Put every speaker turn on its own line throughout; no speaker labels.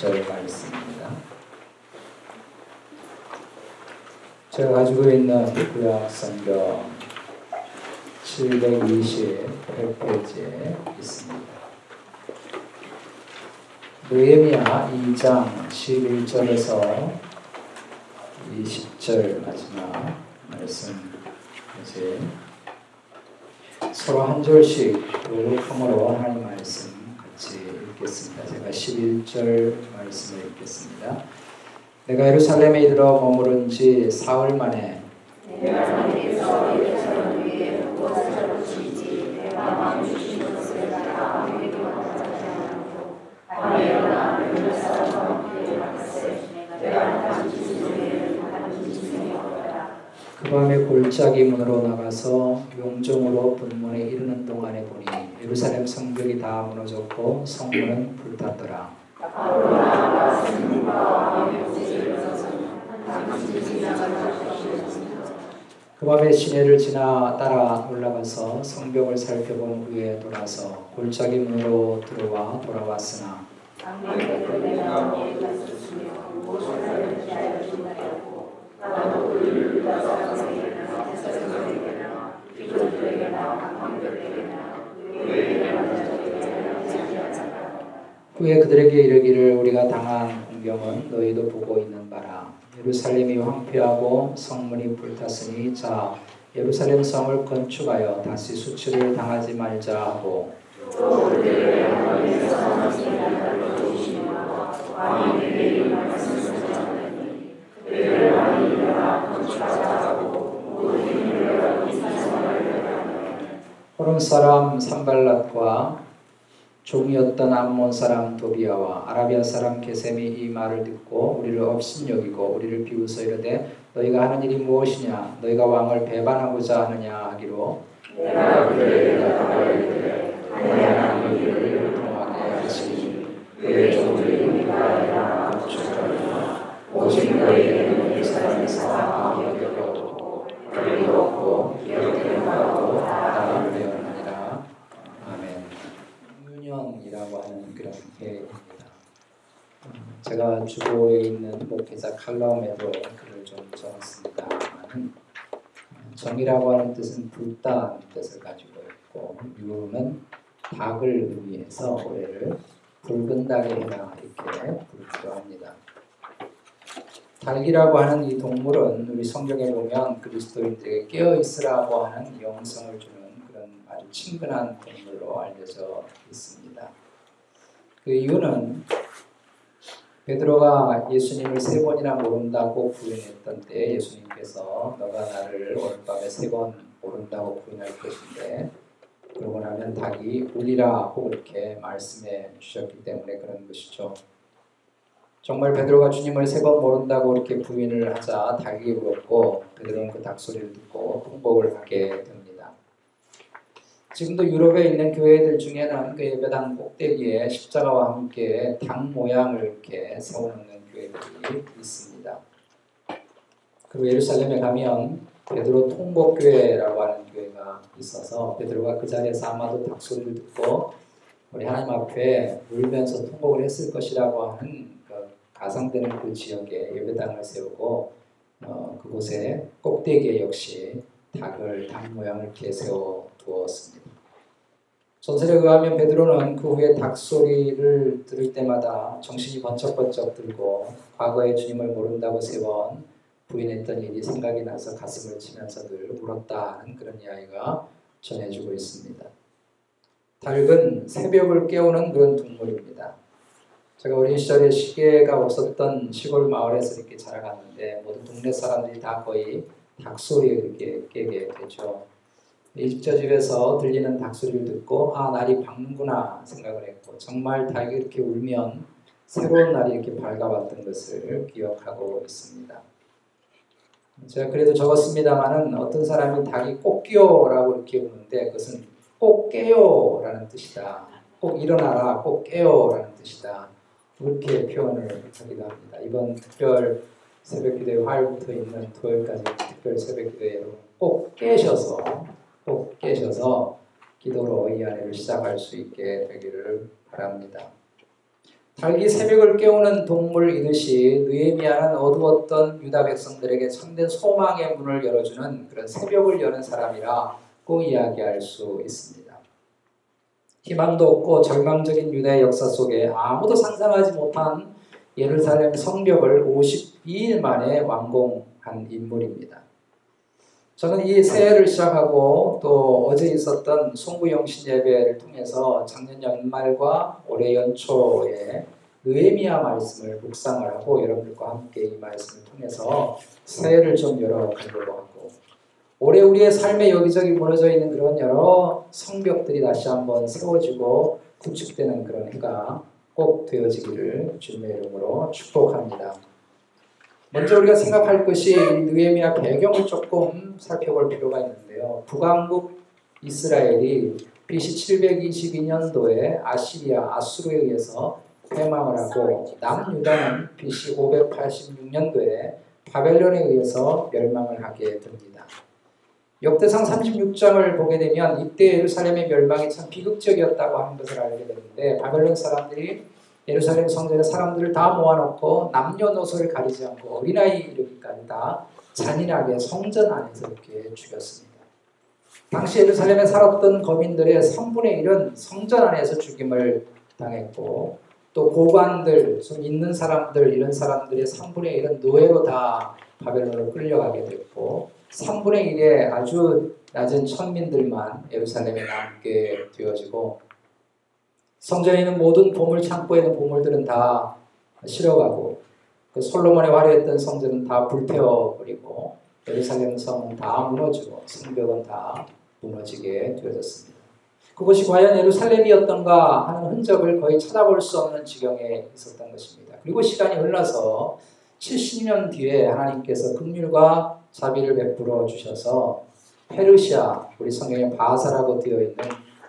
10절 말씀입니다. 제가 가지고 있는 구약 성경 728페이지에 있습니다. 느헤미야 2장 11절에서 20절 마지막 말씀 이제 서로 한 절씩 요록함으로 하나님 말씀 읽겠습니다. 제가 11절 말씀을 읽겠습니다. 내가 예루살렘에 이르러 머무른 지 사흘 만에 그 밤에 골짜기 문으로 나가서 용종으로 분문에 이르는 동안에 보니 예루살렘 성벽이 다 무너졌고 성문은 불탔더라. 그 밤에 시내를 지나 따라 올라가서 성벽을 살펴본 후에 돌아서 골짜기 문으로 들어와 돌아왔으나 후에 그들에게 이르기를 우리가 당한 공경은 너희도 보고 있는 바라. 예루살렘이 황폐하고 성문이 불탔으니 자 예루살렘 성을 건축하여 다시 수치를 당하지 말자 하고 호름 사람 산발랏과 종이었던 암몬 사람 도비아와 아라비아 사람 게셈이 이 말을 듣고 우리를 업신여기고 우리를 비웃어 이르되 너희가 하는 일이 무엇이냐? 너희가 왕을 배반하고자 하느냐? 하기로 주보에 있는 뭐 목회자 칼럼에도 글을 좀 적었습니다만 어, 정이라고 하는 뜻은 불다한 뜻을 가지고 있고 유는 닭을 의미해서 올해를 붉은 닭이나 이렇게 부르기도 합니다. 닭이라고 하는 이 동물은 우리 성경에 보면 그리스도인들에게 깨어 있으라고 하는 영성을 주는 그런 아주 친근한 동물로 알려져 있습니다. 그 이유는 베드로가 예수님을 세 번이나 모른다고 부인했던 때 예수님께서 너가 나를 오늘 밤에 세 번 모른다고 부인할 것인데 그러고 나면 닭이 울리라고 이렇게 말씀해 주셨기 때문에 그런 것이죠. 정말 베드로가 주님을 세 번 모른다고 이렇게 부인을 하자 닭이 울었고 베드로는 그 닭 소리를 듣고 통곡을 하게 됩니다. 지금도 유럽에 있는 교회들 중에는 그 예배당 꼭대기에 십자가와 함께 닭 모양을 이렇게 세워놓는 교회들이 있습니다. 그리고 예루살렘에 가면 베드로 통곡교회라고 하는 교회가 있어서 베드로가 그 자리에서 아마도 닭 소리를 듣고 우리 하나님 앞에 울면서 통곡을 했을 것이라고 하는 그 가상되는 그 지역에 예배당을 세우고 어, 그곳에 꼭대기에 역시 닭을 닭 모양을 이렇게 세워 두었습니다. 전설에 의하면 베드로는 그 후에 닭 소리를 들을 때마다 정신이 번쩍번쩍 들고 과거에 주님을 모른다고 세 번 부인했던 일이 생각이 나서 가슴을 치면서 늘 울었다는 그런 이야기가 전해지고 있습니다. 닭은 새벽을 깨우는 그런 동물입니다. 제가 어린 시절에 시계가 없었던 시골 마을에서 이렇게 자라갔는데 모든 동네 사람들이 다 거의 닭 소리에 이렇게 깨게 되죠. 이집저 집에서 들리는 닭 소리를 듣고 아 날이 밝는구나 생각을 했고 정말 닭이 이렇게 울면 새로운 날이 이렇게 밝아왔던 것을 기억하고 있습니다. 제가 그래도 적었습니다만은 어떤 사람이 닭이 꼭 끼어라고 이렇게 우는데 그것은 꼭 깨요라는 뜻이다. 꼭 일어나라, 꼭 깨요라는 뜻이다. 그렇게 표현을 하기도 합니다. 이번 특별 새벽기도회 화요일부터 있는 토요일까지 특별 새벽기도회 꼭 깨셔서 꼭 깨셔서 기도로 이 안에를 시작할 수 있게 되기를 바랍니다. 달기 새벽을 깨우는 동물이듯이 느헤미야는 어두웠던 유다 백성들에게 참된 소망의 문을 열어주는 그런 새벽을 여는 사람이라고 이야기할 수 있습니다. 희망도 없고 절망적인 유다의 역사 속에 아무도 상상하지 못한 예루살렘 성벽을 52일 만에 완공한 인물입니다. 저는 이 새해를 시작하고 또 어제 있었던 송구영신 예배를 통해서 작년 연말과 올해 연초에 느헤미야 말씀을 묵상을 하고 여러분들과 함께 이 말씀을 통해서 새해를 좀 열어가려고 하고 올해 우리의 삶에 여기저기 무너져 있는 그런 여러 성벽들이 다시 한번 세워지고 구축되는 그런 해가 꼭 되어지기를 주님의 이름으로 축복합니다. 먼저 우리가 생각할 것이 느헤미야 배경을 조금 살펴볼 필요가 있는데요. 북왕국 이스라엘이 BC 722년도에 아시리아 아수르에 의해서 패망을 하고 남유다는 BC 586년도에 바벨론에 의해서 멸망을 하게 됩니다. 역대상 36장을 보게 되면 이때 예루살렘의 멸망이 참 비극적이었다고 하는 것을 알게 되는데 바벨론 사람들이 예루살렘 성전에 사람들을 다 모아놓고 남녀노소를 가리지 않고 어린아이 이르기까지 다 잔인하게 성전 안에서 이렇게 죽였습니다. 당시 예루살렘에 살았던 거민들의 3분의 1은 성전 안에서 죽임을 당했고 또 고관들, 좀 있는 사람들 이런 사람들의 3분의 1은 노예로 다 바벨론으로 끌려가게 됐고 3분의 1의 아주 낮은 천민들만 예루살렘에 남게 되어지고 성전에 있는 모든 보물 창고에 있는 보물들은 다 실어가고 그 솔로몬의 화려했던 성전은 다 불태워 버리고 예루살렘 성은 다 무너지고 성벽은 다 무너지게 되어졌습니다. 그것이 과연 예루살렘이었던가 하는 흔적을 거의 찾아볼 수 없는 지경에 있었던 것입니다. 그리고 시간이 흘러서 70년 뒤에 하나님께서 긍휼과 자비를 베풀어 주셔서 페르시아 우리 성경에 바사라고 되어 있는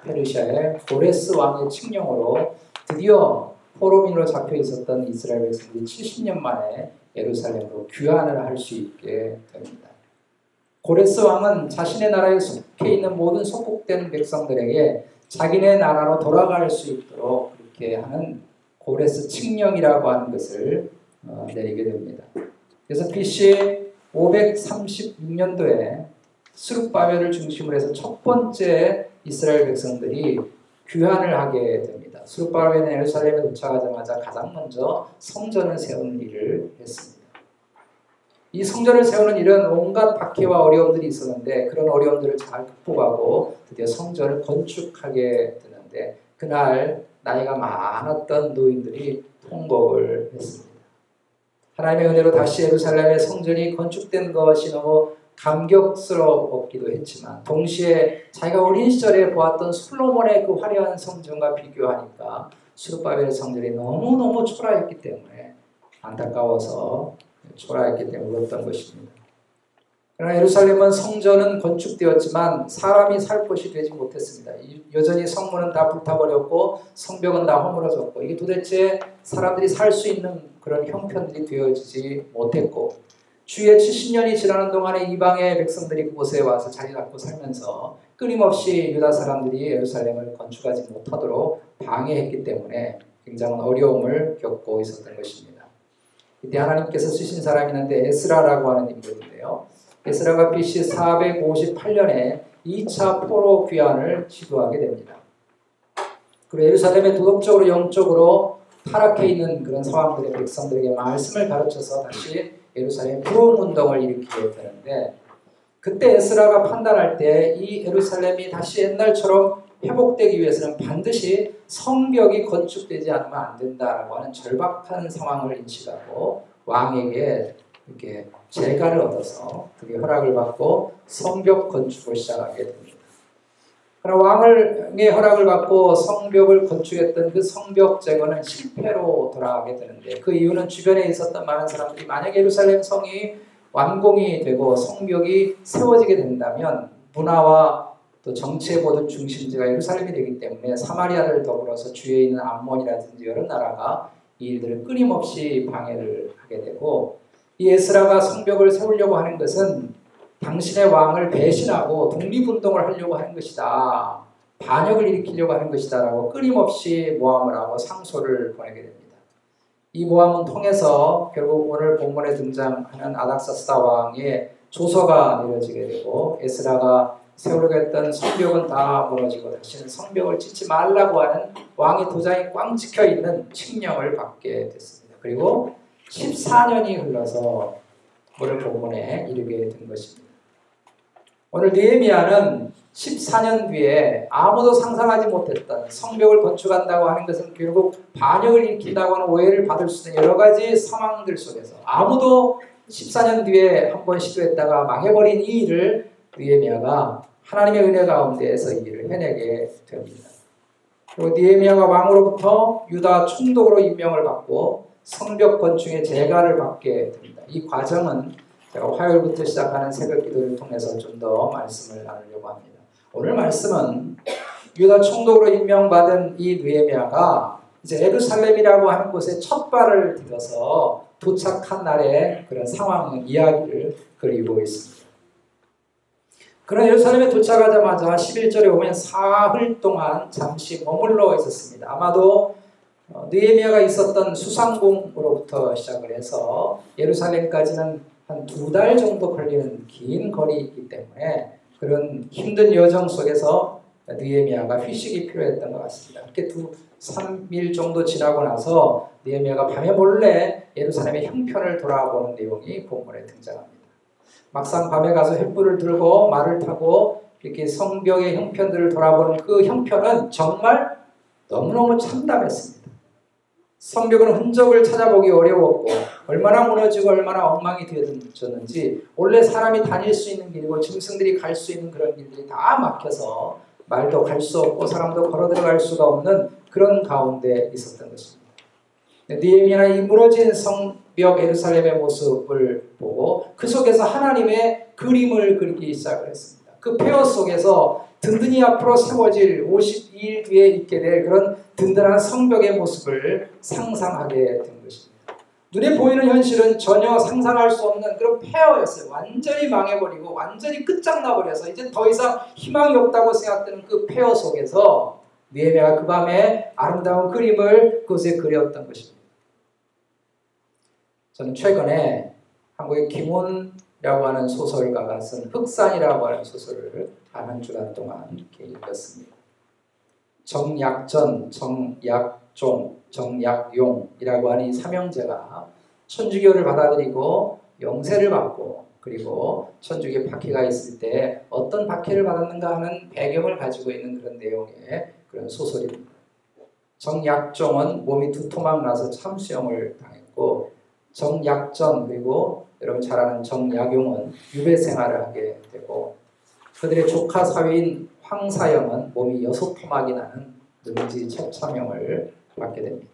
페르시아의 고레스 왕의 칙령으로 드디어 포로민으로 잡혀 있었던 이스라엘 백성들이 70년 만에 예루살렘으로 귀환을 할 수 있게 됩니다. 고레스 왕은 자신의 나라에 속해 있는 모든 속국된 백성들에게 자기네 나라로 돌아갈 수 있도록 그렇게 하는 고레스 칙령이라고 하는 것을 어, 내리게 됩니다. 그래서 BC 536년도에 스룹바벨을 중심으로 해서 첫 번째 이스라엘 백성들이 귀환을 하게 됩니다. 수르바벨은 예루살렘에 도착하자마자 가장 먼저 성전을 세우는 일을 했습니다. 이 성전을 세우는 일은 온갖 박해와 어려움들이 있었는데 그런 어려움들을 잘 극복하고 드디어 성전을 건축하게 되는데 그날 나이가 많았던 노인들이 통곡을 했습니다. 하나님의 은혜로 다시 예루살렘의 성전이 건축된 것이 너무 감격스럽기도 했지만 동시에 자기가 어린 시절에 보았던 솔로몬의 그 화려한 성전과 비교하니까 수르바벨 성전이 너무너무 초라했기 때문에 안타까워서 초라했기 때문에 울었던 것입니다. 그러나 예루살렘은 성전은 건축되었지만 사람이 살 곳이 되지 못했습니다. 여전히 성문은 다 불타버렸고 성벽은 다 허물어졌고 이게 도대체 사람들이 살 수 있는 그런 형편들이 되어지지 못했고 주의 70년이 지나는 동안에 이방의 백성들이 그곳에 와서 자리 잡고 살면서 끊임없이 유다 사람들이 예루살렘을 건축하지 못하도록 방해했기 때문에 굉장한 어려움을 겪고 있었던 것입니다. 이때 하나님께서 쓰신 사람이 있는데 에스라라고 하는 인물인데요. 에스라가 BC 458년에 2차 포로 귀환을 시도하게 됩니다. 그리고 예루살렘의 도덕적으로 영적으로 타락해 있는 그런 상황들의 백성들에게 말씀을 가르쳐서 다시 예루살렘 부흥 운동을 일으키게 되는데 그때 에스라가 판단할 때 이 예루살렘이 다시 옛날처럼 회복되기 위해서는 반드시 성벽이 건축되지 않으면 안 된다라고 하는 절박한 상황을 인식하고 왕에게 이렇게 재가를 얻어서 그게 허락을 받고 성벽 건축을 시작하게 됩니다. 그러나 왕의 허락을 받고 성벽을 건축했던 그 성벽 제거는 실패로 돌아가게 되는데 그 이유는 주변에 있었던 많은 사람들이 만약 예루살렘 성이 완공이 되고 성벽이 세워지게 된다면 문화와 또 정치의 모든 중심지가 예루살렘이 되기 때문에 사마리아를 더불어서 주위에 있는 암몬이라든지 여러 나라가 이 일들을 끊임없이 방해를 하게 되고 이 에스라가 성벽을 세우려고 하는 것은 당신의 왕을 배신하고 독립운동을 하려고 하는 것이다. 반역을 일으키려고 하는 것이다라고 끊임없이 모함을 하고 상소를 보내게 됩니다. 이 모함은 통해서 결국 오늘 본문에 등장하는 아닥사스다 왕의 조서가 내려지게 되고 에스라가 세우려고 했던 성벽은 다 무너지고 다시는 성벽을 짓지 말라고 하는 왕의 도장이 꽝 찍혀 있는 칙령을 받게 됐습니다. 그리고 14년이 흘러서 오늘 본문에 이르게 된 것입니다. 오늘 느헤미야는 14년 뒤에 아무도 상상하지 못했던 성벽을 건축한다고 하는 것은 결국 반역을 일으킨다고 하는 오해를 받을 수 있는 여러 가지 상황들 속에서 아무도 14년 뒤에 한 번 시도했다가 망해버린 이 일을 느헤미야가 하나님의 은혜 가운데에서 이 일을 해내게 됩니다. 그리고 느헤미야가 왕으로부터 유다 총독으로 임명을 받고 성벽 건축의 재가를 받게 됩니다. 이 과정은 제가 화요일부터 시작하는 새벽 기도를 통해서 좀 더 말씀을 나누려고 합니다. 오늘 말씀은 유다 총독으로 임명받은 이 느헤미야가 이제 에루살렘이라고 하는 곳에 첫 발을 들어서 도착한 날의 그런 상황 이야기를 그리고 있습니다. 그런 예루살렘에 도착하자마자 11절에 보면 사흘 동안 잠시 머물러 있었습니다. 아마도 어, 느헤미야가 있었던 수상궁으로부터 시작을 해서 예루살렘까지는 한 두 달 정도 걸리는 긴 거리이기 때문에 그런 힘든 여정 속에서 느헤미야가 휴식이 필요했던 것 같습니다. 이렇게 두 3일 정도 지나고 나서 느헤미야가 밤에 몰래 예루살렘의 형편을 돌아보는 내용이 본문에 등장합니다. 막상 밤에 가서 횃불을 들고 말을 타고 이렇게 성벽의 형편들을 돌아보는 그 형편은 정말 너무너무 참담했습니다. 성벽은 흔적을 찾아보기 어려웠고 얼마나 무너지고 얼마나 엉망이 되어졌는지 원래 사람이 다닐 수 있는 길이고 짐승들이 갈 수 있는 그런 길들이 다 막혀서 말도 갈 수 없고 사람도 걸어 들어갈 수가 없는 그런 가운데 있었던 것입니다. 니에미야 이 무너진 성벽 에루살렘의 모습을 보고 그 속에서 하나님의 그림을 그리기 시작을 했습니다. 그 폐허 속에서 든든히 앞으로 세워질 52일 뒤에 있게 될 그런 든든한 성벽의 모습을 상상하게 된 것입니다. 눈에 보이는 현실은 전혀 상상할 수 없는 그런 폐허였어요. 완전히 망해버리고 완전히 끝장나버려서 이제 더 이상 희망이 없다고 생각되는 그 폐허 속에서 니에미아가 그 밤에 아름다운 그림을 그것에 그렸던 것입니다. 저는 최근에 한국의 김훈이라고 하는 소설가가 쓴 흑산이라고 하는 소설을 한 주간 동안 이렇게 읽었습니다. 정약전, 정약종, 정약용이라고 하는 이 삼형제가 천주교를 받아들이고 영세를 받고 그리고 천주교 박해가 있을 때 어떤 박해를 받았는가 하는 배경을 가지고 있는 그런 내용의 그런 소설입니다. 정약종은 몸이 두토막 나서 참수형을 당했고 정약전 그리고 여러분 잘 아는 정약용은 유배 생활을 하게 되고 그들의 조카 사위인 황사영은 몸이 여섯 토막이 나는 능지 첩참형을 받게 됩니다.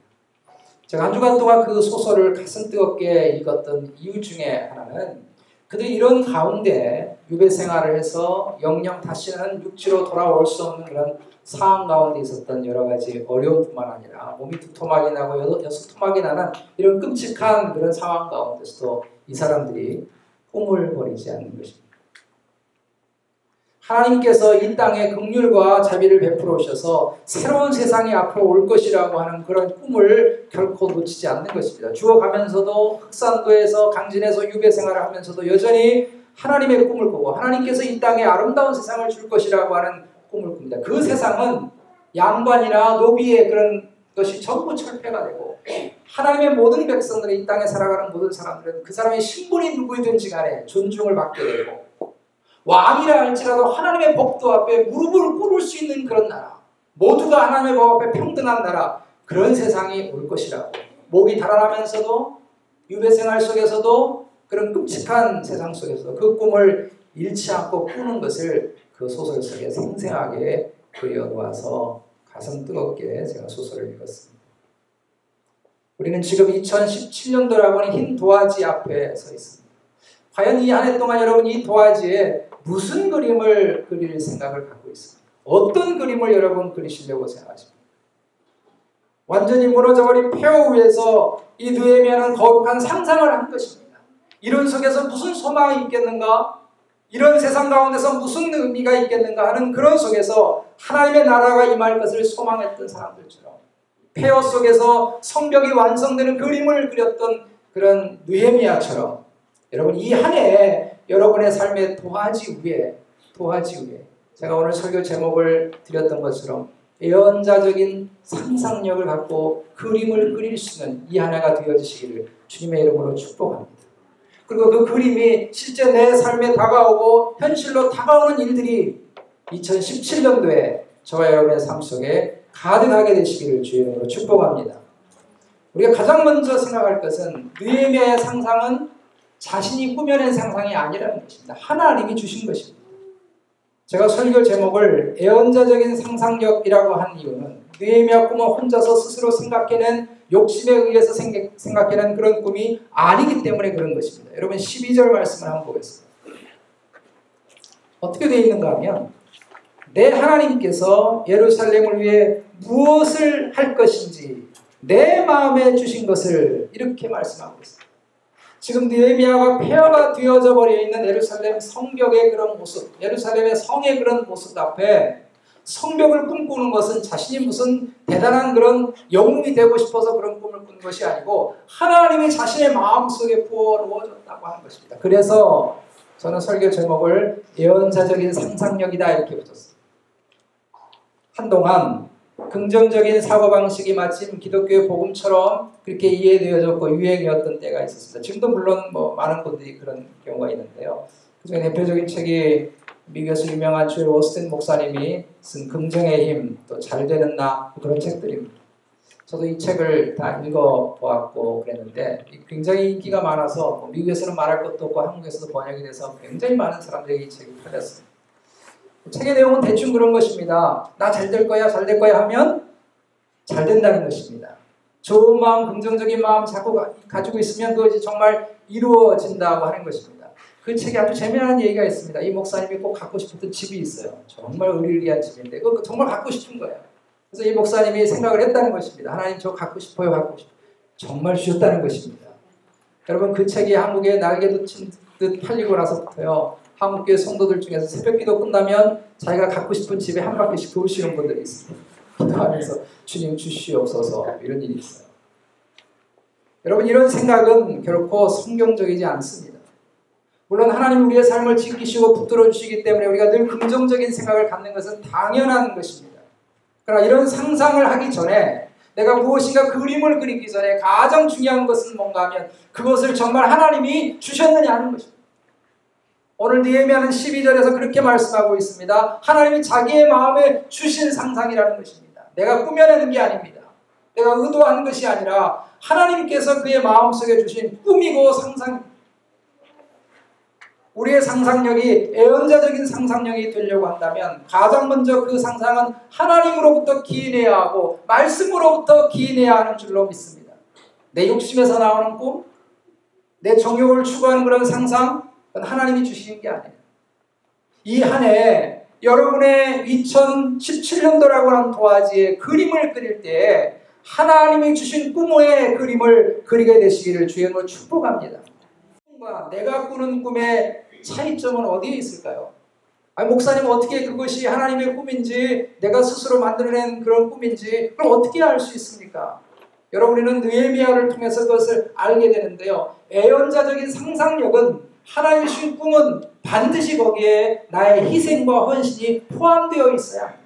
제가 한 주간 동안 그 소설을 가슴 뜨겁게 읽었던 이유 중에 하나는 그들이 이런 가운데 유배 생활을 해서 영영 다시는 육지로 돌아올 수 없는 그런 상황 가운데 있었던 여러 가지 어려움뿐만 아니라 몸이 두 토막이 나고 여섯 토막이 나는 이런 끔찍한 그런 상황 가운데서도 이 사람들이 꿈을 버리지 않는 것입니다. 하나님께서 이 땅에 긍휼과 자비를 베풀어 오셔서 새로운 세상이 앞으로 올 것이라고 하는 그런 꿈을 결코 놓치지 않는 것입니다. 죽어가면서도 흑산도에서 강진에서 유배 생활을 하면서도 여전히 하나님의 꿈을 꾸고 하나님께서 이 땅에 아름다운 세상을 줄 것이라고 하는 꿈을 꿉니다. 그 세상은 양반이나 노비의 그런 것이 전부 철폐가 되고 하나님의 모든 백성들이 이 땅에 살아가는 모든 사람들은 그 사람의 신분이 누구이든지 간에 존중을 받게 되고 왕이라 할지라도 하나님의 복도 앞에 무릎을 꿇을 수 있는 그런 나라. 모두가 하나님의 법 앞에 평등한 나라. 그런 세상이 올 것이라고. 목이 달아나면서도 유배 생활 속에서도 그런 끔찍한 세상 속에서 그 꿈을 잃지 않고 꾸는 것을 그 소설 속에 생생하게 그려놓아서 가슴 뜨겁게 제가 소설을 읽었습니다. 우리는 지금 2017년도라고 하는 흰 도화지 앞에 서 있습니다. 과연 이 한 해 동안 여러분 이 도화지에 무슨 그림을 그릴 생각을 갖고 있습니까? 어떤 그림을 여러분 그리시려고 생각하십니까? 완전히 무너져버린 폐허 위에서 이 느헤미야는 거룩한 상상을 한 것입니다. 이런 속에서 무슨 소망이 있겠는가? 이런 세상 가운데서 무슨 의미가 있겠는가 하는 그런 속에서 하나님의 나라가 임할 것을 소망했던 사람들처럼 폐허 속에서 성벽이 완성되는 그림을 그렸던 그런 느헤미야처럼 여러분 이 한 해에 여러분의 삶의 도화지 위에 도화지 위에 제가 오늘 설교 제목을 드렸던 것처럼 예언자적인 상상력을 갖고 그림을 그릴 수 있는 이한 해가 되어지시기를 주님의 이름으로 축복합니다. 그리고 그 그림이 실제 내 삶에 다가오고 현실로 다가오는 일들이 2017년도에 저와 여러분의 삶 속에 가득하게 되시기를 주의 이름으로 축복합니다. 우리가 가장 먼저 생각할 것은 느헤미야의 상상은 자신이 꾸며낸 상상이 아니라는 것입니다. 하나님이 주신 것입니다. 제가 설교 제목을 애언자적인 상상력이라고 한 이유는 느헤미야 꿈은 혼자서 스스로 생각해낸 욕심에 의해서 생각해낸 그런 꿈이 아니기 때문에 그런 것입니다. 여러분 12절 말씀을 한번 보겠습니다. 어떻게 되어 있는가 하면 내 하나님께서 예루살렘을 위해 무엇을 할 것인지 내 마음에 주신 것을 이렇게 말씀하고 있습니다. 지금 느헤미야가 폐허가 되어져 버려 있는 예루살렘 성벽의 그런 모습, 예루살렘의 성의 그런 모습 앞에 성벽을 꿈꾸는 것은 자신이 무슨 대단한 그런 영웅이 되고 싶어서 그런 꿈을 꾼 것이 아니고 하나님이 자신의 마음속에 부어 놓아졌다고 하는 것입니다. 그래서 저는 설교 제목을 예언자적인 상상력이다 이렇게 붙였습니다. 한동안 긍정적인 사고방식이 마침 기독교의 복음처럼 그렇게 이해되어졌고 유행이었던 때가 있었습니다. 지금도 물론 뭐 많은 분들이 그런 경우가 있는데요. 그중에 대표적인 책이 미국에서 유명한 주엘 워스틴 목사님이 쓴 긍정의 힘, 또 잘 되는 나 그런 책들입니다. 저도 이 책을 다 읽어보았고 그랬는데 굉장히 인기가 많아서 뭐 미국에서는 말할 것도 없고 한국에서도 번역이 돼서 굉장히 많은 사람들에게 이 책이 팔렸습니다. 책의 내용은 대충 그런 것입니다. 나 잘 될 거야, 잘 될 거야 하면 잘 된다는 것입니다. 좋은 마음, 긍정적인 마음 자꾸 가, 지고 있으면 그것이 정말 이루어진다고 하는 것입니다. 그 책에 아주 재미난 얘기가 있습니다. 이 목사님이 꼭 갖고 싶었던 집이 있어요. 정말 의리의리한 집인데 그 정말 갖고 싶은 거예요. 그래서 이 목사님이 생각을 했다는 것입니다. 하나님 저 갖고 싶어요, 갖고 싶어요. 정말 주셨다는 것입니다. 여러분 그 책이 한국에 날개도 친 듯 팔리고 나서부터요. 한국교회 성도들 중에서 새벽기도 끝나면 자기가 갖고 싶은 집에 한 바퀴씩 돌시는 분들이 있습니다. 기도하면서 주님 주시옵소서 이런 일이 있어요. 여러분 이런 생각은 결코 성경적이지 않습니다. 물론 하나님 우리의 삶을 지키시고 붙들어 주시기 때문에 우리가 늘 긍정적인 생각을 갖는 것은 당연한 것입니다. 그러나 이런 상상을 하기 전에 내가 무엇인가 그림을 그리기 전에 가장 중요한 것은 뭔가 하면 그것을 정말 하나님이 주셨느냐 하는 것입니다. 오늘 니에미아는 12절에서 그렇게 말씀하고 있습니다. 하나님이 자기의 마음에 주신 상상이라는 것입니다. 내가 꾸며내는 게 아닙니다. 내가 의도한 것이 아니라 하나님께서 그의 마음속에 주신 꿈이고 상상 우리의 상상력이 애언자적인 상상력이 되려고 한다면 가장 먼저 그 상상은 하나님으로부터 기인해야 하고 말씀으로부터 기인해야 하는 줄로 믿습니다. 내 욕심에서 나오는 꿈, 내 정욕을 추구하는 그런 상상, 하나님이 주시는 게 아니에요. 이 한 해 여러분의 2017년도라고 하는 도화지에 그림을 그릴 때 하나님이 주신 꿈의 그림을 그리게 되시기를 주님으로 축복합니다. 꿈과 내가 꾸는 꿈의 차이점은 어디에 있을까요? 아니, 목사님 어떻게 그것이 하나님의 꿈인지 내가 스스로 만들어낸 그런 꿈인지 그럼 어떻게 알 수 있습니까? 여러분은 느헤미야를 통해서 그것을 알게 되는데요. 애연자적인 상상력은 하나님의 주신 꿈은 반드시 거기에 나의 희생과 헌신이 포함되어 있어야.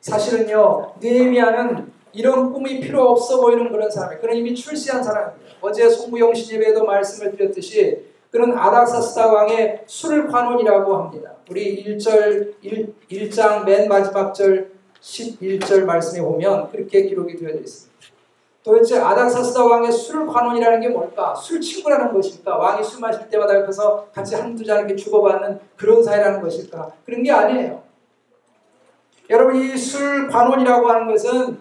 사실은요, 느헤미야는 이런 꿈이 필요 없어 보이는 그런 사람이에요. 그는 이미 출세한 사람입니다. 어제 송구영신 예배에도 말씀을 드렸듯이 그는 아닥사스다 왕의 술 관원이라고 합니다. 우리 1절 1, 1장 맨 마지막 절 11절 말씀에 보면 그렇게 기록이 되어 있습니다. 도대체 아닥사스다 왕의 술 관원이라는 게 뭘까? 술 친구라는 것일까? 왕이 술 마실 때마다 옆에서 같이 한두 잔 이렇게 주고받는 그런 사이라는 것일까? 그런 게 아니에요. 여러분 이 술 관원이라고 하는 것은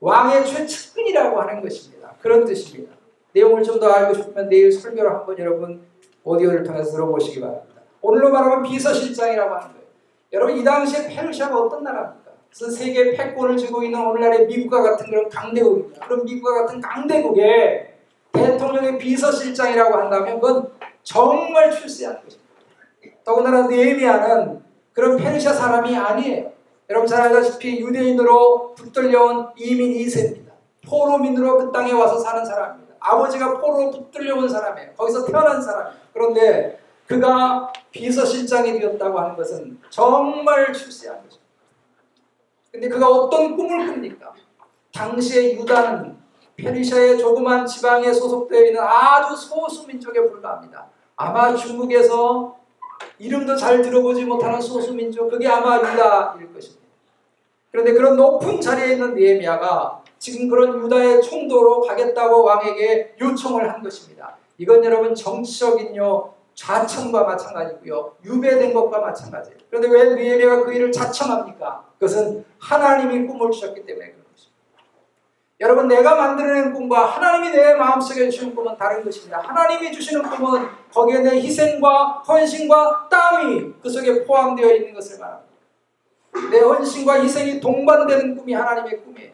왕의 최측근이라고 하는 것입니다. 그런 뜻입니다. 내용을 좀 더 알고 싶으면 내일 설교를 한번 여러분 오디오를 통해서 들어보시기 바랍니다. 오늘로 말하면 비서실장이라고 하는 거예요. 여러분 이 당시에 페르시아가 어떤 나라입니까? 그래서 세계 패권을 쥐고 있는 오늘날의 미국과 같은 그런 강대국입니다. 그런 미국과 같은 강대국의 대통령의 비서실장이라고 한다면 그건 정말 출세한 것입니다. 더군다나 느헤미야는 그런 페르시아 사람이 아니에요. 여러분 잘 알다시피 유대인으로 붙들려온 이민 2세입니다. 포로민으로 그 땅에 와서 사는 사람입니다. 아버지가 포로로 붙들려온 사람이에요. 거기서 태어난 사람이에요. 그런데 그가 비서실장이 되었다고 하는 것은 정말 출세한 거죠. 근데 그가 어떤 꿈을 꿉니까? 당시의 유다는 페르시아의 조그만 지방에 소속되어 있는 아주 소수 민족에 불과합니다. 아마 중국에서 이름도 잘 들어보지 못하는 소수 민족, 그게 아마 유다일 것입니다. 그런데 그런 높은 자리에 있는 니에미아가 지금 그런 유다의 총도로 가겠다고 왕에게 요청을 한 것입니다. 이건 여러분 정치적인요 자청과 마찬가지고요 유배된 것과 마찬가지예요. 그런데 왜 니에미아가 그 일을 자청합니까? 그것은 하나님이 꿈을 주셨기 때문에 그런 것입니다. 여러분 내가 만들어낸 꿈과 하나님이 내 마음속에 주시는 꿈은 다른 것입니다. 하나님이 주시는 꿈은 거기에 내 희생과 헌신과 땀이 그 속에 포함되어 있는 것을 말합니다. 내 헌신과 희생이 동반되는 꿈이 하나님의 꿈이에요.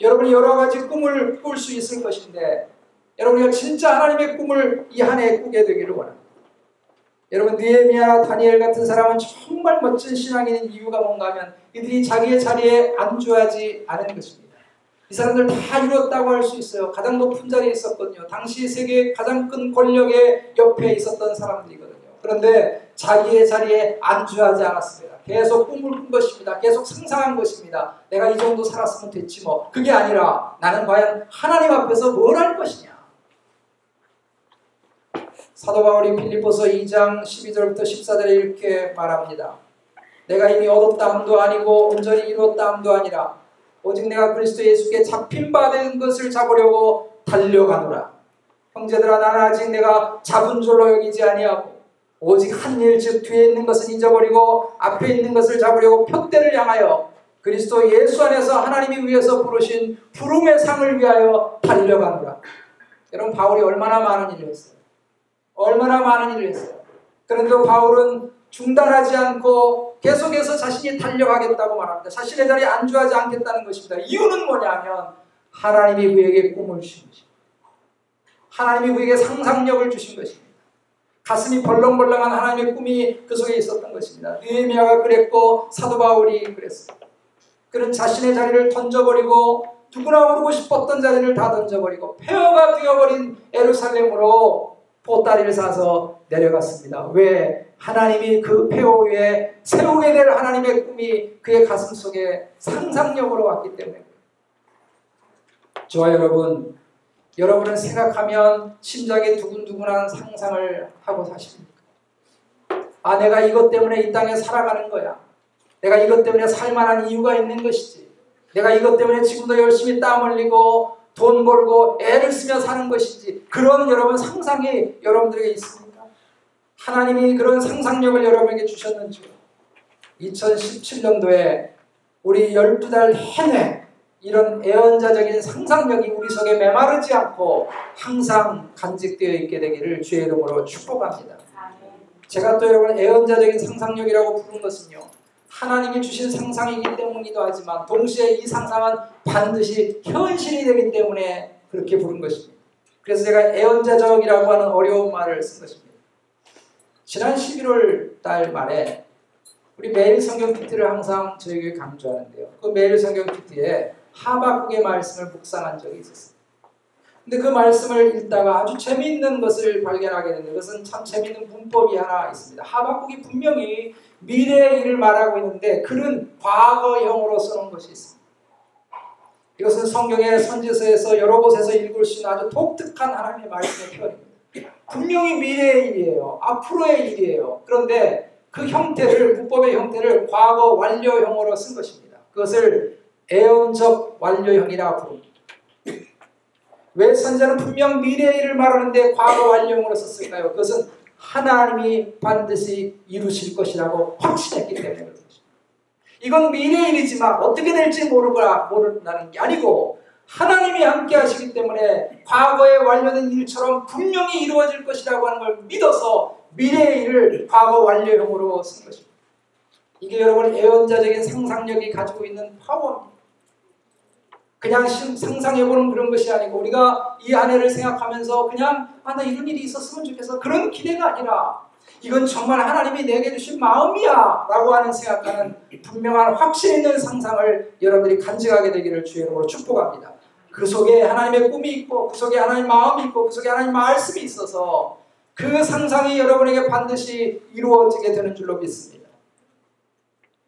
여러분이 여러 가지 꿈을 꿀 수 있을 것인데 여러분이 진짜 하나님의 꿈을 이 한 해에 꾸게 되기를 원합니다. 여러분 느헤미야 다니엘 같은 사람은 정말 멋진 신앙인 이유가 뭔가 하면 이들이 자기의 자리에 안주하지 않은 것입니다. 이 사람들 다 이뤘다고 할 수 있어요. 가장 높은 자리에 있었거든요. 당시 세계 가장 큰 권력의 옆에 있었던 사람들이거든요. 그런데 자기의 자리에 안주하지 않았습니다. 계속 꿈을 꾼 것입니다. 계속 상상한 것입니다. 내가 이 정도 살았으면 됐지 뭐. 그게 아니라 나는 과연 하나님 앞에서 뭘 할 것이냐. 사도 바울이 빌립보서 2장 12절부터 14절에 이렇게 말합니다. 내가 이미 얻었다 함도 아니고 온전히 이루었다 함도 아니라 오직 내가 그리스도 예수께 잡힌 바된 것을 잡으려고 달려가노라. 형제들아 나는 아직 내가 잡은 줄로 여기지 아니하고 오직 한 일 즉 뒤에 있는 것은 잊어버리고 앞에 있는 것을 잡으려고 표대를 향하여 그리스도 예수 안에서 하나님이 위해서 부르신 부름의 상을 위하여 달려가노라. 여러분 바울이 얼마나 많은 일을 했어요. 얼마나 많은 일을 했어요. 그런데 바울은 중단하지 않고 계속해서 자신이 달려가겠다고 말합니다. 자신의 자리에 안주하지 않겠다는 것입니다. 이유는 뭐냐면 하나님이 그에게 꿈을 주신 것입니다. 하나님이 그에게 상상력을 주신 것입니다. 가슴이 벌렁벌렁한 하나님의 꿈이 그 속에 있었던 것입니다. 느헤미야가 그랬고 사도 바울이 그랬어요. 그는 자신의 자리를 던져버리고 누구나 오르고 싶었던 자리를 다 던져버리고 폐허가 되어버린 에루살렘으로 보따리를 사서 내려갔습니다. 왜? 하나님이 그 폐허 위에 세우게 될 하나님의 꿈이 그의 가슴 속에 상상력으로 왔기 때문에 저와 여러분 여러분은 생각하면 심장이 두근두근한 상상을 하고 사십니까? 아, 내가 이것 때문에 이 땅에 살아가는 거야. 내가 이것 때문에 살만한 이유가 있는 것이지. 내가 이것 때문에 지금도 열심히 땀 흘리고 돈 벌고 애를 쓰며 사는 것이지. 그런 여러분 상상이 여러분들에게 있습니까? 하나님이 그런 상상력을 여러분에게 주셨는지요. 2017년도에 우리 12달 해내 이런 애언자적인 상상력이 우리 속에 메마르지 않고 항상 간직되어 있게 되기를 주의 이름으로 축복합니다. 제가 또 여러분 애언자적인 상상력이라고 부른 것은요. 하나님이 주신 상상이기 때문이기도 하지만 동시에 이 상상은 반드시 현실이 되기 때문에 그렇게 부른 것입니다. 그래서 제가 애언자적이라고 하는 어려운 말을 쓴 것입니다. 지난 11월 달 말에 우리 매일 성경 키트를 항상 저에게 강조하는데요. 그 매일 성경 키트에 하박국의 말씀을 묵상한 적이 있었습니다. 근데 그 말씀을 읽다가 아주 재미있는 것을 발견하게 되는 것은 참 재미있는 문법이 하나 있습니다. 하박국이 분명히 미래의 일을 말하고 있는데 글은 과거형으로 써놓은 것이 있습니다. 이것은 성경의 선지서에서 여러 곳에서 읽을 수 있는 아주 독특한 하나님의 말씀의 표현입니다. 분명히 미래의 일이에요. 앞으로의 일이에요. 그런데 그 형태를 문법의 형태를 과거 완료형으로 쓴 것입니다. 그것을 애언적 완료형이라 부릅니다. 왜 선자는 분명 미래의 일을 말하는데 과거 완료형으로 썼을까요? 그것은 하나님이 반드시 이루실 것이라고 확신했기 때문에 그런 것입니다. 이건 미래의 일이지만 어떻게 될지 모르거나 모른다는 게 아니고 하나님이 함께 하시기 때문에 과거에 완료된 일처럼 분명히 이루어질 것이라고 하는 걸 믿어서 미래의 일을 과거 완료형으로 쓴 것입니다. 이게 여러분 애언자적인 상상력이 가지고 있는 파워입니다. 그냥 상상해보는 그런 것이 아니고 우리가 이 아내를 생각하면서 그냥 아 나 이런 일이 있었으면 좋겠어 그런 기대가 아니라 이건 정말 하나님이 내게 주신 마음이야 라고 하는 생각하는 분명한 확신 있는 상상을 여러분들이 간직하게 되기를 주의 이름으로 축복합니다. 그 속에 하나님의 꿈이 있고 그 속에 하나님의 마음이 있고 그 속에 하나님의 말씀이 있어서 그 상상이 여러분에게 반드시 이루어지게 되는 줄로 믿습니다.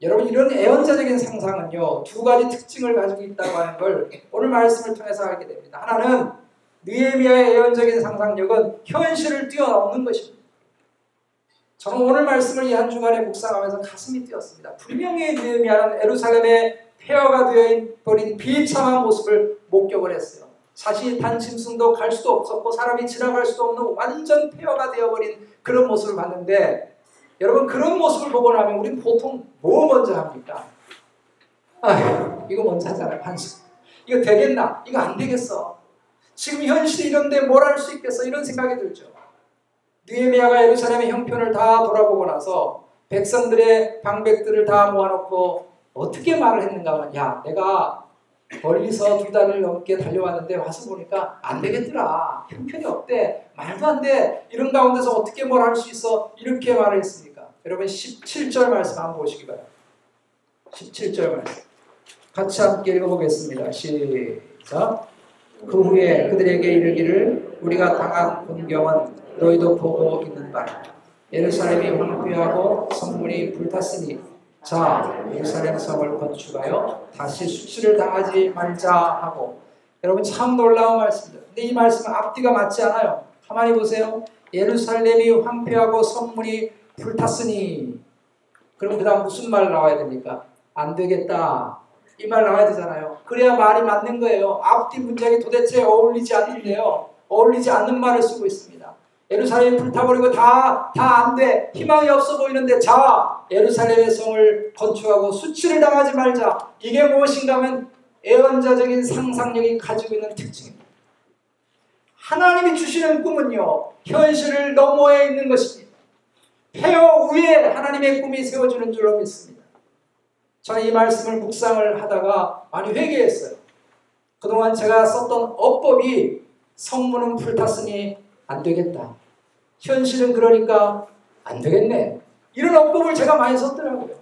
여러분 이런 애언자적인 상상은요 두 가지 특징을 가지고 있다고 하는 걸 오늘 말씀을 통해서 알게 됩니다. 하나는 느헤미야의 애언적인 상상력은 현실을 뛰어넘는 것입니다. 저는 오늘 말씀을 이 한 주간에 묵상하면서 가슴이 뛰었습니다. 분명히 느헤미야는 에루살렘의 폐허가 되어 버린 비참한 모습을 목격을 했어요. 자신이 단짐승도 갈 수도 없었고 사람이 지나갈 수도 없는 완전 폐허가 되어버린 그런 모습을 봤는데 여러분 그런 모습을 보고 나면 우리 보통 뭐 먼저 합니까? 아휴 이거 먼저 하잖아요 한숨 이거 되겠나? 이거 안 되겠어 지금 현실이 이런데 뭘 할 수 있겠어? 이런 생각이 들죠 느헤미야가 예루살렘의 형편을 다 돌아보고 나서 백성들의 방백들을 다 모아놓고 어떻게 말을 했는가 하면 야 내가 멀리서 두 달을 넘게 달려왔는데 와서 보니까 안 되겠더라. 형편이 없대. 말도 안 돼. 이런 가운데서 어떻게 뭘 할 수 있어? 이렇게 말을 했으니까. 여러분 17절 말씀 한번 보시기 바랍니다. 17절 말씀. 같이 함께 읽어보겠습니다. 시작. 그 후에 그들에게 이르기를 우리가 당한 공경은 너희도 보고 있는 바라. 예루살렘이 황폐하고 성문이 불탔으니 자, 예루살렘 성을 건축하여 다시 수치를 당하지 말자 하고 여러분 참 놀라운 말씀입니다. 근데 이 말씀은 앞뒤가 맞지 않아요. 가만히 보세요. 예루살렘이 황폐하고 성문이 불탔으니 그럼 그 다음 무슨 말 나와야 됩니까? 안 되겠다. 이 말 나와야 되잖아요. 그래야 말이 맞는 거예요. 앞뒤 문장이 도대체 어울리지 않는데요. 어울리지 않는 말을 쓰고 있습니다. 예루살렘이 불타버리고 다, 다 안 돼. 희망이 없어 보이는데 자, 예루살렘의 성을 건축하고 수치를 당하지 말자. 이게 무엇인가 하면 애언자적인 상상력이 가지고 있는 특징입니다. 하나님이 주시는 꿈은요, 현실을 너머에 있는 것입니다. 폐허 위에 하나님의 꿈이 세워주는 줄로 믿습니다. 저는 이 말씀을 묵상을 하다가 많이 회개했어요. 그동안 제가 썼던 어법이 성문은 불탔으니 안 되겠다. 현실은 그러니까 안 되겠네. 이런 어법을 제가 많이 썼더라고요.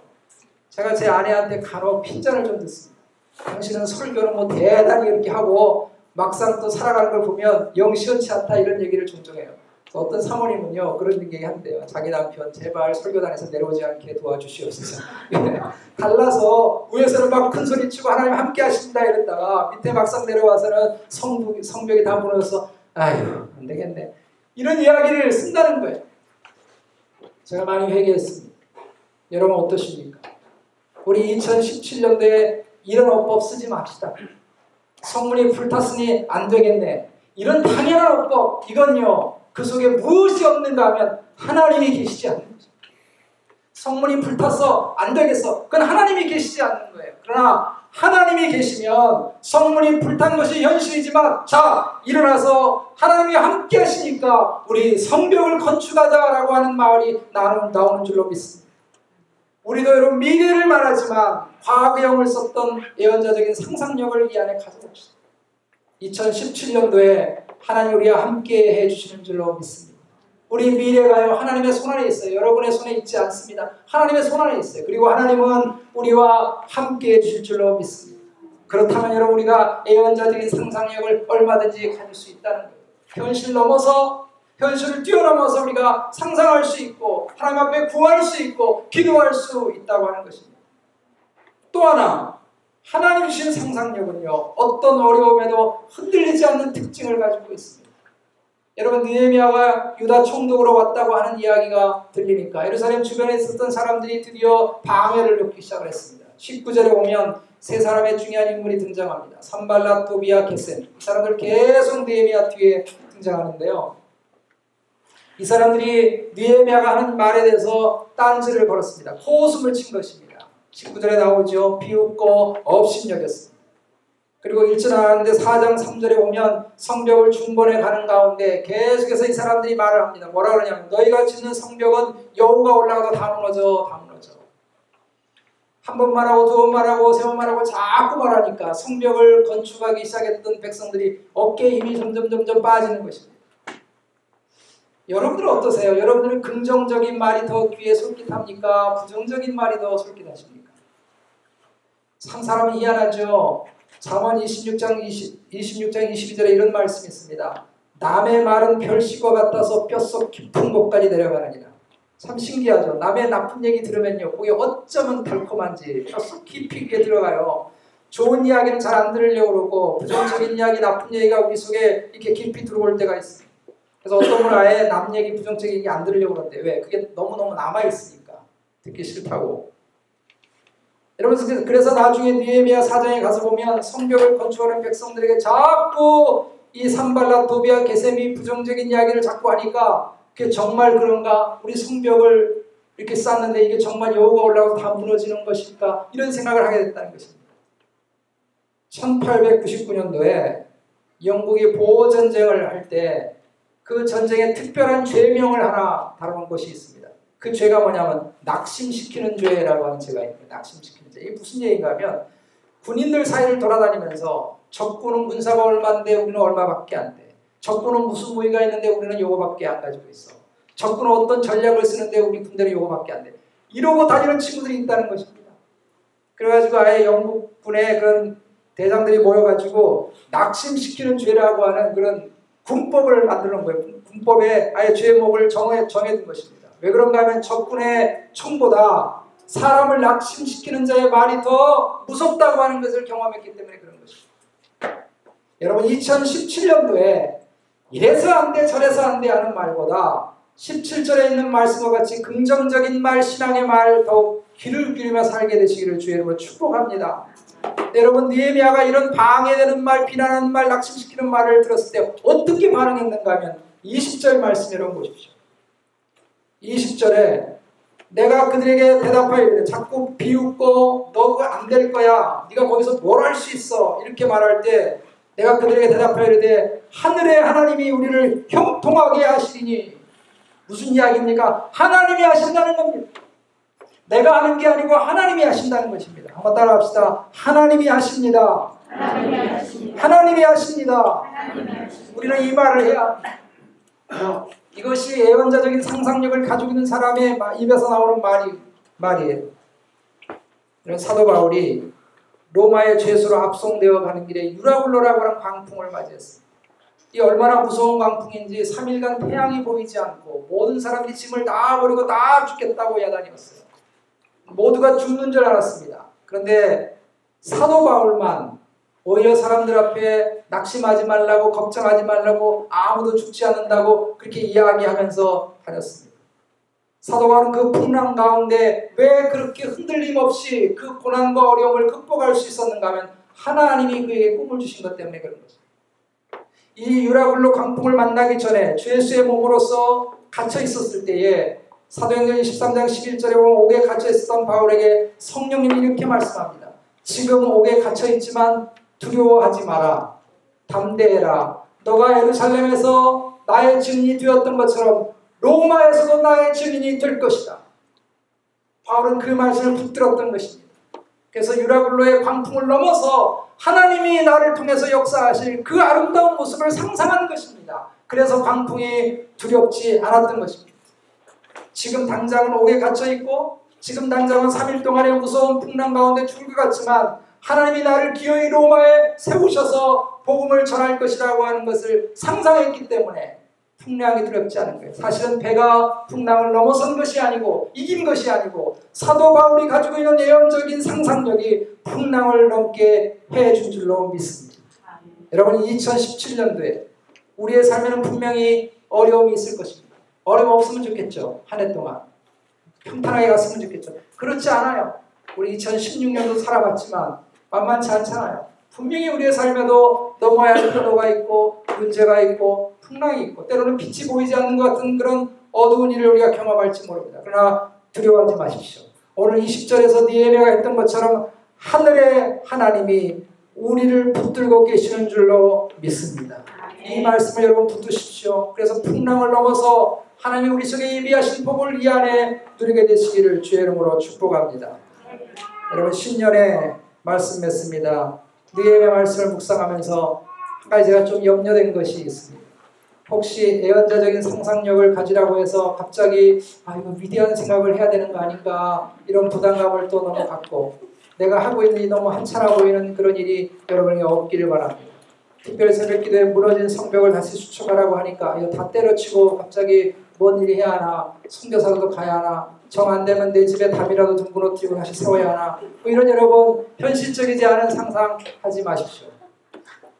제가 제 아내한테 간혹 핀잔을 좀 듣습니다. 당신은 설교는 뭐 대단히 이렇게 하고 막상 또 살아가는 걸 보면 영 시원치 않다 이런 얘기를 종종 해요. 어떤 사모님은요 그런 얘기 한대요. 자기 남편 제발 설교단에서 내려오지 않게 도와주시옵소서. 갈라서 위에서는 막 큰 소리 치고 하나님 함께 하신다 이랬다가 밑에 막상 내려와서는 성벽, 성벽이 다 무너져서 아휴 안 되겠네. 이런 이야기를 쓴다는 거예요. 제가 많이 회개했습니다. 여러분 어떠십니까? 우리 2017년도에 이런 어법 쓰지 맙시다. 성문이 불탔으니 안 되겠네. 이런 당연한 어법, 이건요, 그 속에 무엇이 없는가 하면 하나님이 계시지 않는 거죠. 성문이 불탔어, 안 되겠어. 그건 하나님이 계시지 않는 거예요. 그러나 하나님이 계시면 성문이 불탄 것이 현실이지만 자 일어나서 하나님이 함께 하시니까 우리 성벽을 건축하자라고 하는 말이 나오는, 줄로 믿습니다. 우리도 여러분 미래를 말하지만 과거형을 썼던 예언자적인 상상력을 이 안에 가져봅시다. 2017년도에 하나님 우리와 함께 해주시는 줄로 믿습니다. 우리 미래가요 하나님의 손 안에 있어요. 여러분의 손에 있지 않습니다. 하나님의 손 안에 있어요. 그리고 하나님은 우리와 함께 해주실 줄로 믿습니다. 그렇다면 여러분 우리가 예언자적인 상상력을 얼마든지 가질 수 있다는 거예요. 현실 넘어서 현실을 뛰어넘어서 우리가 상상할 수 있고 하나님 앞에 구할 수 있고 기도할 수 있다고 하는 것입니다. 또 하나 하나님 주신 상상력은요 어떤 어려움에도 흔들리지 않는 특징을 가지고 있습니다. 여러분 느헤미야가 유다 총독으로 왔다고 하는 이야기가 들리니까 예루살렘 주변에 있었던 사람들이 드디어 방해를 놓기 시작을 했습니다. 19절에 보면 세 사람의 중요한 인물이 등장합니다. 산발라, 토비아, 게셈. 이 사람들 계속 느헤미야 뒤에 등장하는데요. 이 사람들이 느헤미야가 하는 말에 대해서 딴지를 걸었습니다. 코웃음을 친 것입니다. 19절에 나오죠. 비웃고 업신여겼습니다. 그리고 1절 하는데 4장 3절에 보면 성벽을 중본해 가는 가운데 계속해서 이 사람들이 말을 합니다. 뭐라 그러냐면 너희가 짓는 성벽은 여우가 올라가도 다 무너져 다 무너져. 한 번 말하고 두 번 말하고 세 번 말하고 자꾸 말하니까 성벽을 건축하기 시작했던 백성들이 어깨에 힘이 점점 점점 빠지는 것입니다. 여러분들은 어떠세요? 여러분들은 긍정적인 말이 더 귀에 솔깃합니까? 부정적인 말이 더 솔깃하십니까? 참 사람이 희한하죠. 잠언 26장 20, 26장 22절에 이런 말씀이 있습니다. 남의 말은 별시과 같아서 뼛속 깊은 곳까지 내려가느니라. 참 신기하죠. 남의 나쁜 얘기 들으면요. 그게 어쩌면 달콤한지 뼛속 깊이 있게 들어가요. 좋은 이야기는 잘 안 들으려고 그러고 부정적인 이야기, 나쁜 얘기가 우리 속에 이렇게 깊이 들어올 때가 있어요. 그래서 어떤 분은 아예 남 얘기, 부정적인 얘기 안 들으려고 그러는데 왜? 그게 너무너무 남아있으니까 듣기 싫다고. 여러분 그래서 나중에 느헤미야 사장에 가서 보면 성벽을 건축하는 백성들에게 자꾸 이 산발라 도비아 게셈이 부정적인 이야기를 자꾸 하니까 그게 정말 그런가? 우리 성벽을 이렇게 쌓는데 이게 정말 여우가 올라가서 다 무너지는 것일까? 이런 생각을 하게 됐다는 것입니다. 1899년도에 영국이 보호 전쟁을 할 때 그 전쟁에 특별한 죄명을 하나 다룬 것이 있습니다. 그 죄가 뭐냐면 낙심시키는 죄라고 하는 죄가 있습니다. 낙심시키는 죄. 이게 무슨 얘기인가 하면 군인들 사이를 돌아다니면서 적군은 군사가 얼마인데 우리는 얼마밖에 안 돼. 적군은 무슨 무기가 있는데 우리는 요거밖에 안 가지고 있어. 적군은 어떤 전략을 쓰는데 우리 군대는 요거밖에 안 돼. 이러고 다니는 친구들이 있다는 것입니다. 그래가지고 아예 영국군의 그런 대장들이 모여가지고 낙심시키는 죄라고 하는 그런 군법을 만드는 거예요. 군법에 아예 죄목을 정해, 정해둔 것입니다. 왜 그런가 하면 적군의 총보다 사람을 낙심시키는 자의 말이 더 무섭다고 하는 것을 경험했기 때문에 그런 것입니다. 여러분 2017년도에 이래서 안 돼, 저래서 안 돼 하는 말보다 17절에 있는 말씀과 같이 긍정적인 말, 신앙의 말 더욱 귀를 기울이며 살게 되시기를 주의 이름으로 축복합니다. 여러분 니에미아가 이런 방해되는 말, 비난하는 말, 낙심시키는 말을 들었을 때 어떻게 반응했는가 하면 20절 말씀 여러분 보십시오. 20절에 내가 그들에게 대답하여 자꾸 비웃고 너 그거 안 될 거야. 네가 거기서 뭘 할 수 있어. 이렇게 말할 때 내가 그들에게 대답하여 이르되 하늘의 하나님이 우리를 형통하게 하시리니 무슨 이야기입니까? 하나님이 하신다는 겁니다. 내가 하는 게 아니고 하나님이 하신다는 것입니다. 한번 따라합시다. 하나님이 하십니다.
하나님이 하십니다.
하나님이 하십니다.
하나님이 하십니다.
우리는 이 말을 해야 합니다. 이것이 예언자적인 상상력을 가지고 있는 사람의 마- 입에서 나오는 말이 말이에요. 사도 바울이 로마의 죄수로 압송되어 가는 길에 유라굴로라고 하는 광풍을 맞이했어요. 이 얼마나 무서운 광풍인지 3일간 태양이 보이지 않고 모든 사람들이 짐을 다 버리고 다 죽겠다고 야단이었어요. 모두가 죽는 줄 알았습니다. 그런데 사도 바울만 오히려 사람들 앞에 낙심하지 말라고 걱정하지 말라고 아무도 죽지 않는다고 그렇게 이야기하면서 다녔습니다. 사도 바울은 그 풍랑 가운데 왜 그렇게 흔들림 없이 그 고난과 어려움을 극복할 수 있었는가 하면 하나님이 그에게 꿈을 주신 것 때문에 그런 것입니다. 이 유라굴로 광풍을 만나기 전에 죄수의 몸으로서 갇혀 있었을 때에 사도행전 13장 11절에 보면 옥에 갇혀 있었던 바울에게 성령님이 이렇게 말씀합니다. 지금 옥에 갇혀 있지만 두려워하지 마라. 담대해라. 너가 예루살렘에서 나의 증인이 되었던 것처럼 로마에서도 나의 증인이 될 것이다. 바울은 그 말씀을 붙들었던 것입니다. 그래서 유라굴로의 광풍을 넘어서 하나님이 나를 통해서 역사하실 그 아름다운 모습을 상상하는 것입니다. 그래서 광풍이 두렵지 않았던 것입니다. 지금 당장은 옥에 갇혀 있고 지금 당장은 3일 동안의 무서운 풍랑 가운데 죽을 것 같지만 하나님이 나를 기어이 로마에 세우셔서 복음을 전할 것이라고 하는 것을 상상했기 때문에 풍랑이 두렵지 않은 거예요. 사실은 배가 풍랑을 넘어선 것이 아니고 이긴 것이 아니고 사도 바울이 가지고 있는 예언적인 상상력이 풍랑을 넘게 해준 줄로 믿습니다. 여러분 2017년도에 우리의 삶에는 분명히 어려움이 있을 것입니다. 어려움 없으면 좋겠죠. 한 해 동안 평탄하게 갔으면 좋겠죠. 그렇지 않아요. 우리 2016년도 살아봤지만 만만치 않잖아요. 분명히 우리의 삶에도 넘어야 할 변호가 있고 문제가 있고 풍랑이 있고 때로는 빛이 보이지 않는 것 같은 그런 어두운 일을 우리가 경험할지 모릅니다. 그러나 두려워하지 마십시오. 오늘 20절에서 니에미아가 했던 것처럼 하늘의 하나님이 우리를 붙들고 계시는 줄로 믿습니다. 이 말씀을 여러분 붙드십시오. 그래서 풍랑을 넘어서 하나님 우리 속에 예비하신 복을 이 안에 누리게 되시기를 주의 이름으로 축복합니다. 여러분 신년에 말씀 맺습니다. 느헤미야 말씀을 묵상하면서 한 가지 제가 좀 염려된 것이 있습니다. 혹시 애언자적인 상상력을 가지라고 해서 갑자기 아 이거 위대한 생각을 해야 되는 거 아닌가 이런 부담감을 또 너무 갖고 내가 하고 있는 일이 너무 한차라 보이는 그런 일이 여러분에게 없기를 바랍니다. 특별 새벽기도에 무너진 성벽을 다시 수축하라고 하니까 이거 다 때려치고 갑자기 뭔 일이 해야 하나 선교사도 가야 하나 정 안 되면 내 집에 담이라도 좀 무너뜨리고 다시 세워야 하나 뭐 이런 여러분 현실적이지 않은 상상 하지 마십시오.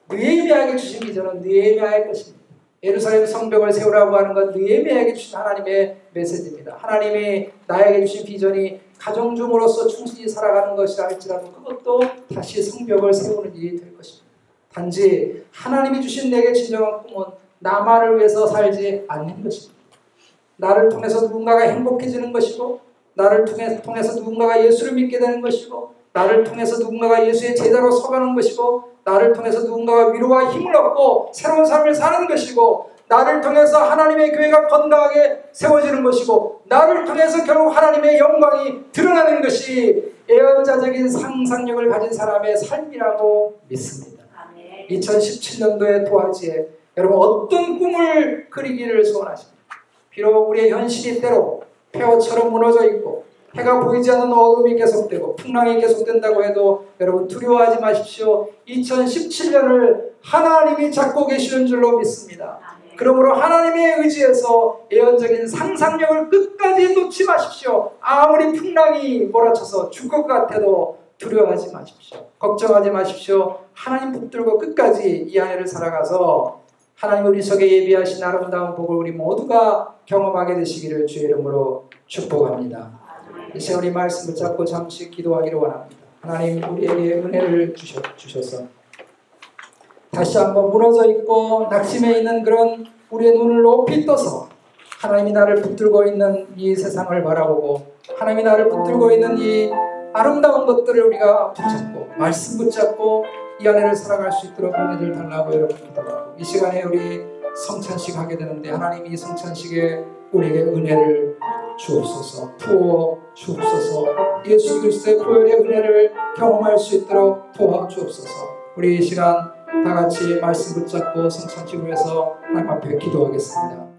느헤미야에게 주신 비전은 느헤미야의 것입니다. 예루살렘 성벽을 세우라고 하는 건 느헤미야에게 주신 하나님의 메시지입니다. 하나님이 나에게 주신 비전이 가정주부로서 충실히 살아가는 것이라 할지라도 그것도 다시 성벽을 세우는 일이 될 것입니다. 단지 하나님이 주신 내게 진정한 꿈은 나만을 위해서 살지 않는 것입니다. 나를 통해서 누군가가 행복해지는 것이고 나를 통해, 통해서 누군가가 예수를 믿게 되는 것이고 나를 통해서 누군가가 예수의 제자로 서가는 것이고 나를 통해서 누군가가 위로와 힘을 얻고 새로운 삶을 사는 것이고 나를 통해서 하나님의 교회가 건강하게 세워지는 것이고 나를 통해서 결국 하나님의 영광이 드러나는 것이 애언자적인 상상력을 가진 사람의 삶이라고 믿습니다.
아멘.
2017년도의 도화지에 여러분 어떤 꿈을 그리기를 소원하십니까? 비록 우리의 현실이 때로 폐허처럼 무너져 있고 해가 보이지 않는 어둠이 계속되고 풍랑이 계속된다고 해도 여러분 두려워하지 마십시오. 2017년을 하나님이 잡고 계시는 줄로 믿습니다. 그러므로 하나님의 의지에서 예언적인 상상력을 끝까지 놓지 마십시오. 아무리 풍랑이 몰아쳐서 죽을 것 같아도 두려워하지 마십시오. 걱정하지 마십시오. 하나님 붙들고 끝까지 이한 해를 살아가서 하나님 우리 속에 예비하신 아름다운 복을 우리 모두가 경험하게 되시기를 주의 이름으로 축복합니다. 이 시간 우리 말씀을 잡고 잠시 기도하기를 원합니다. 하나님 우리에게 은혜를 주셔, 주셔서 다시 한번 무너져 있고 낙심해 있는 그런 우리의 눈을 높이 떠서 하나님이 나를 붙들고 있는 이 세상을 바라보고 하나님이 나를 붙들고 있는 이 아름다운 것들을 우리가 붙잡고 말씀 붙잡고 이 안에를 살아갈 수 있도록 은혜를 달라고 여러분 기도하고 이 시간에 우리 성찬식 하게 되는데 하나님이 이 성찬식에 우리에게 은혜를 주옵소서 부어 주옵소서 예수 그리스도의 보혈의 은혜를 경험할 수 있도록 도와 주옵소서 우리 이 시간 다 같이 말씀 붙잡고 성찬식을 위해서 하나님 앞에 기도하겠습니다.